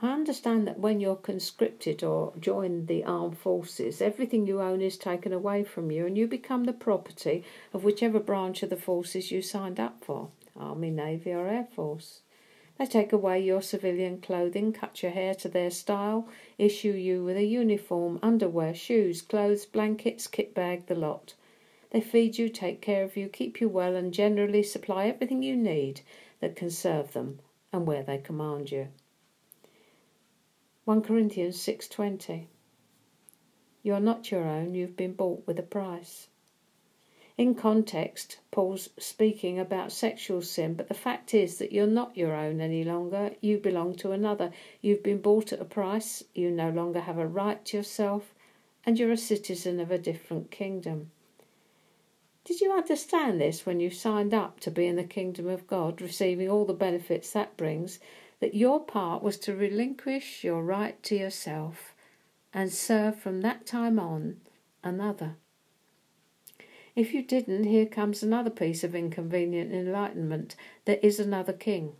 I understand that when you're conscripted or join the armed forces, everything you own is taken away from you and you become the property of whichever branch of the forces you signed up for Army, Navy, or Air Force. They take away your civilian clothing, cut your hair to their style, issue you with a uniform, underwear, shoes, clothes, blankets, kit bag, the lot. They feed you, take care of you, keep you well, and generally supply everything you need that can serve them and where they command you. 1 Corinthians 6:20 You are not your own, you've been bought with a price. In context, Paul's speaking about sexual sin, but the fact is that you're not your own any longer. You belong to another. You've been bought at a price. You no longer have a right to yourself, and you're a citizen of a different kingdom. Did you understand this when you signed up to be in the kingdom of God, receiving all the benefits that brings? That your part was to relinquish your right to yourself and serve from that time on another. If you didn't, here comes another piece of inconvenient enlightenment. There is another king.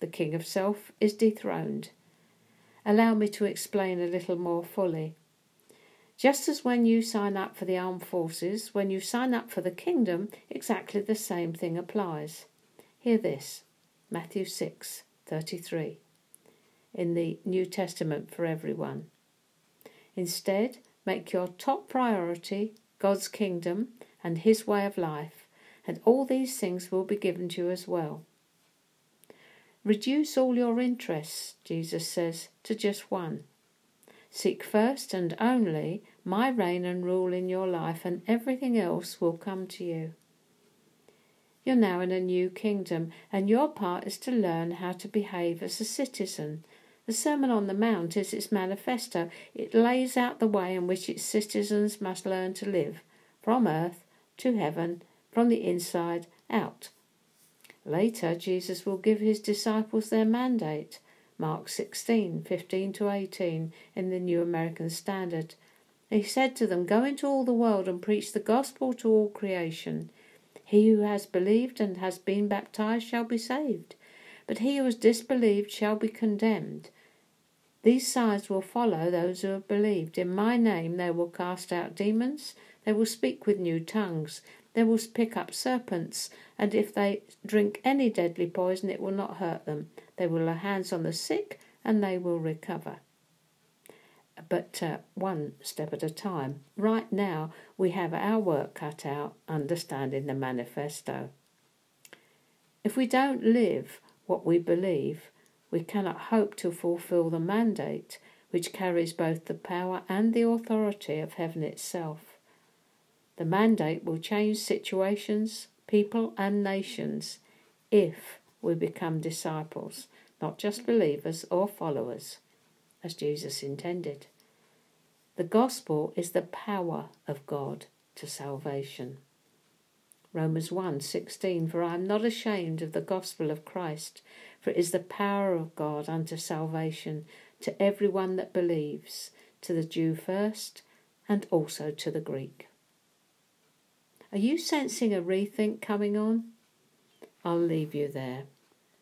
The king of self is dethroned. Allow me to explain a little more fully. Just as when you sign up for the armed forces, when you sign up for the kingdom, exactly the same thing applies. Hear this Matthew 6 33 in the New Testament for everyone. Instead, make your top priority God's kingdom and His way of life, and all these things will be given to you as well. Reduce all your interests, Jesus says, to just one. Seek first and only my reign and rule in your life, and everything else will come to you. You're now in a new kingdom, and your part is to learn how to behave as a citizen. The Sermon on the Mount is its manifesto. It lays out the way in which its citizens must learn to live from earth to heaven, from the inside out. Later, Jesus will give his disciples their mandate. Mark 16, 15 to 18 in the New American Standard. He said to them, Go into all the world and preach the gospel to all creation. He who has believed and has been baptized shall be saved, but he who has disbelieved shall be condemned. These signs will follow those who have believed. In my name they will cast out demons, they will speak with new tongues, they will pick up serpents, and if they drink any deadly poison it will not hurt them. They will lay hands on the sick and they will recover but uh, one step at a time. Right now, we have our work cut out understanding the manifesto. If we don't live what we believe, we cannot hope to fulfill the mandate which carries both the power and the authority of heaven itself. The mandate will change situations, people, and nations if we become disciples, not just believers or followers as Jesus intended. The gospel is the power of God to salvation. Romans 1:16 For I am not ashamed of the gospel of Christ for it is the power of God unto salvation to every one that believes to the Jew first and also to the Greek. Are you sensing a rethink coming on? I'll leave you there.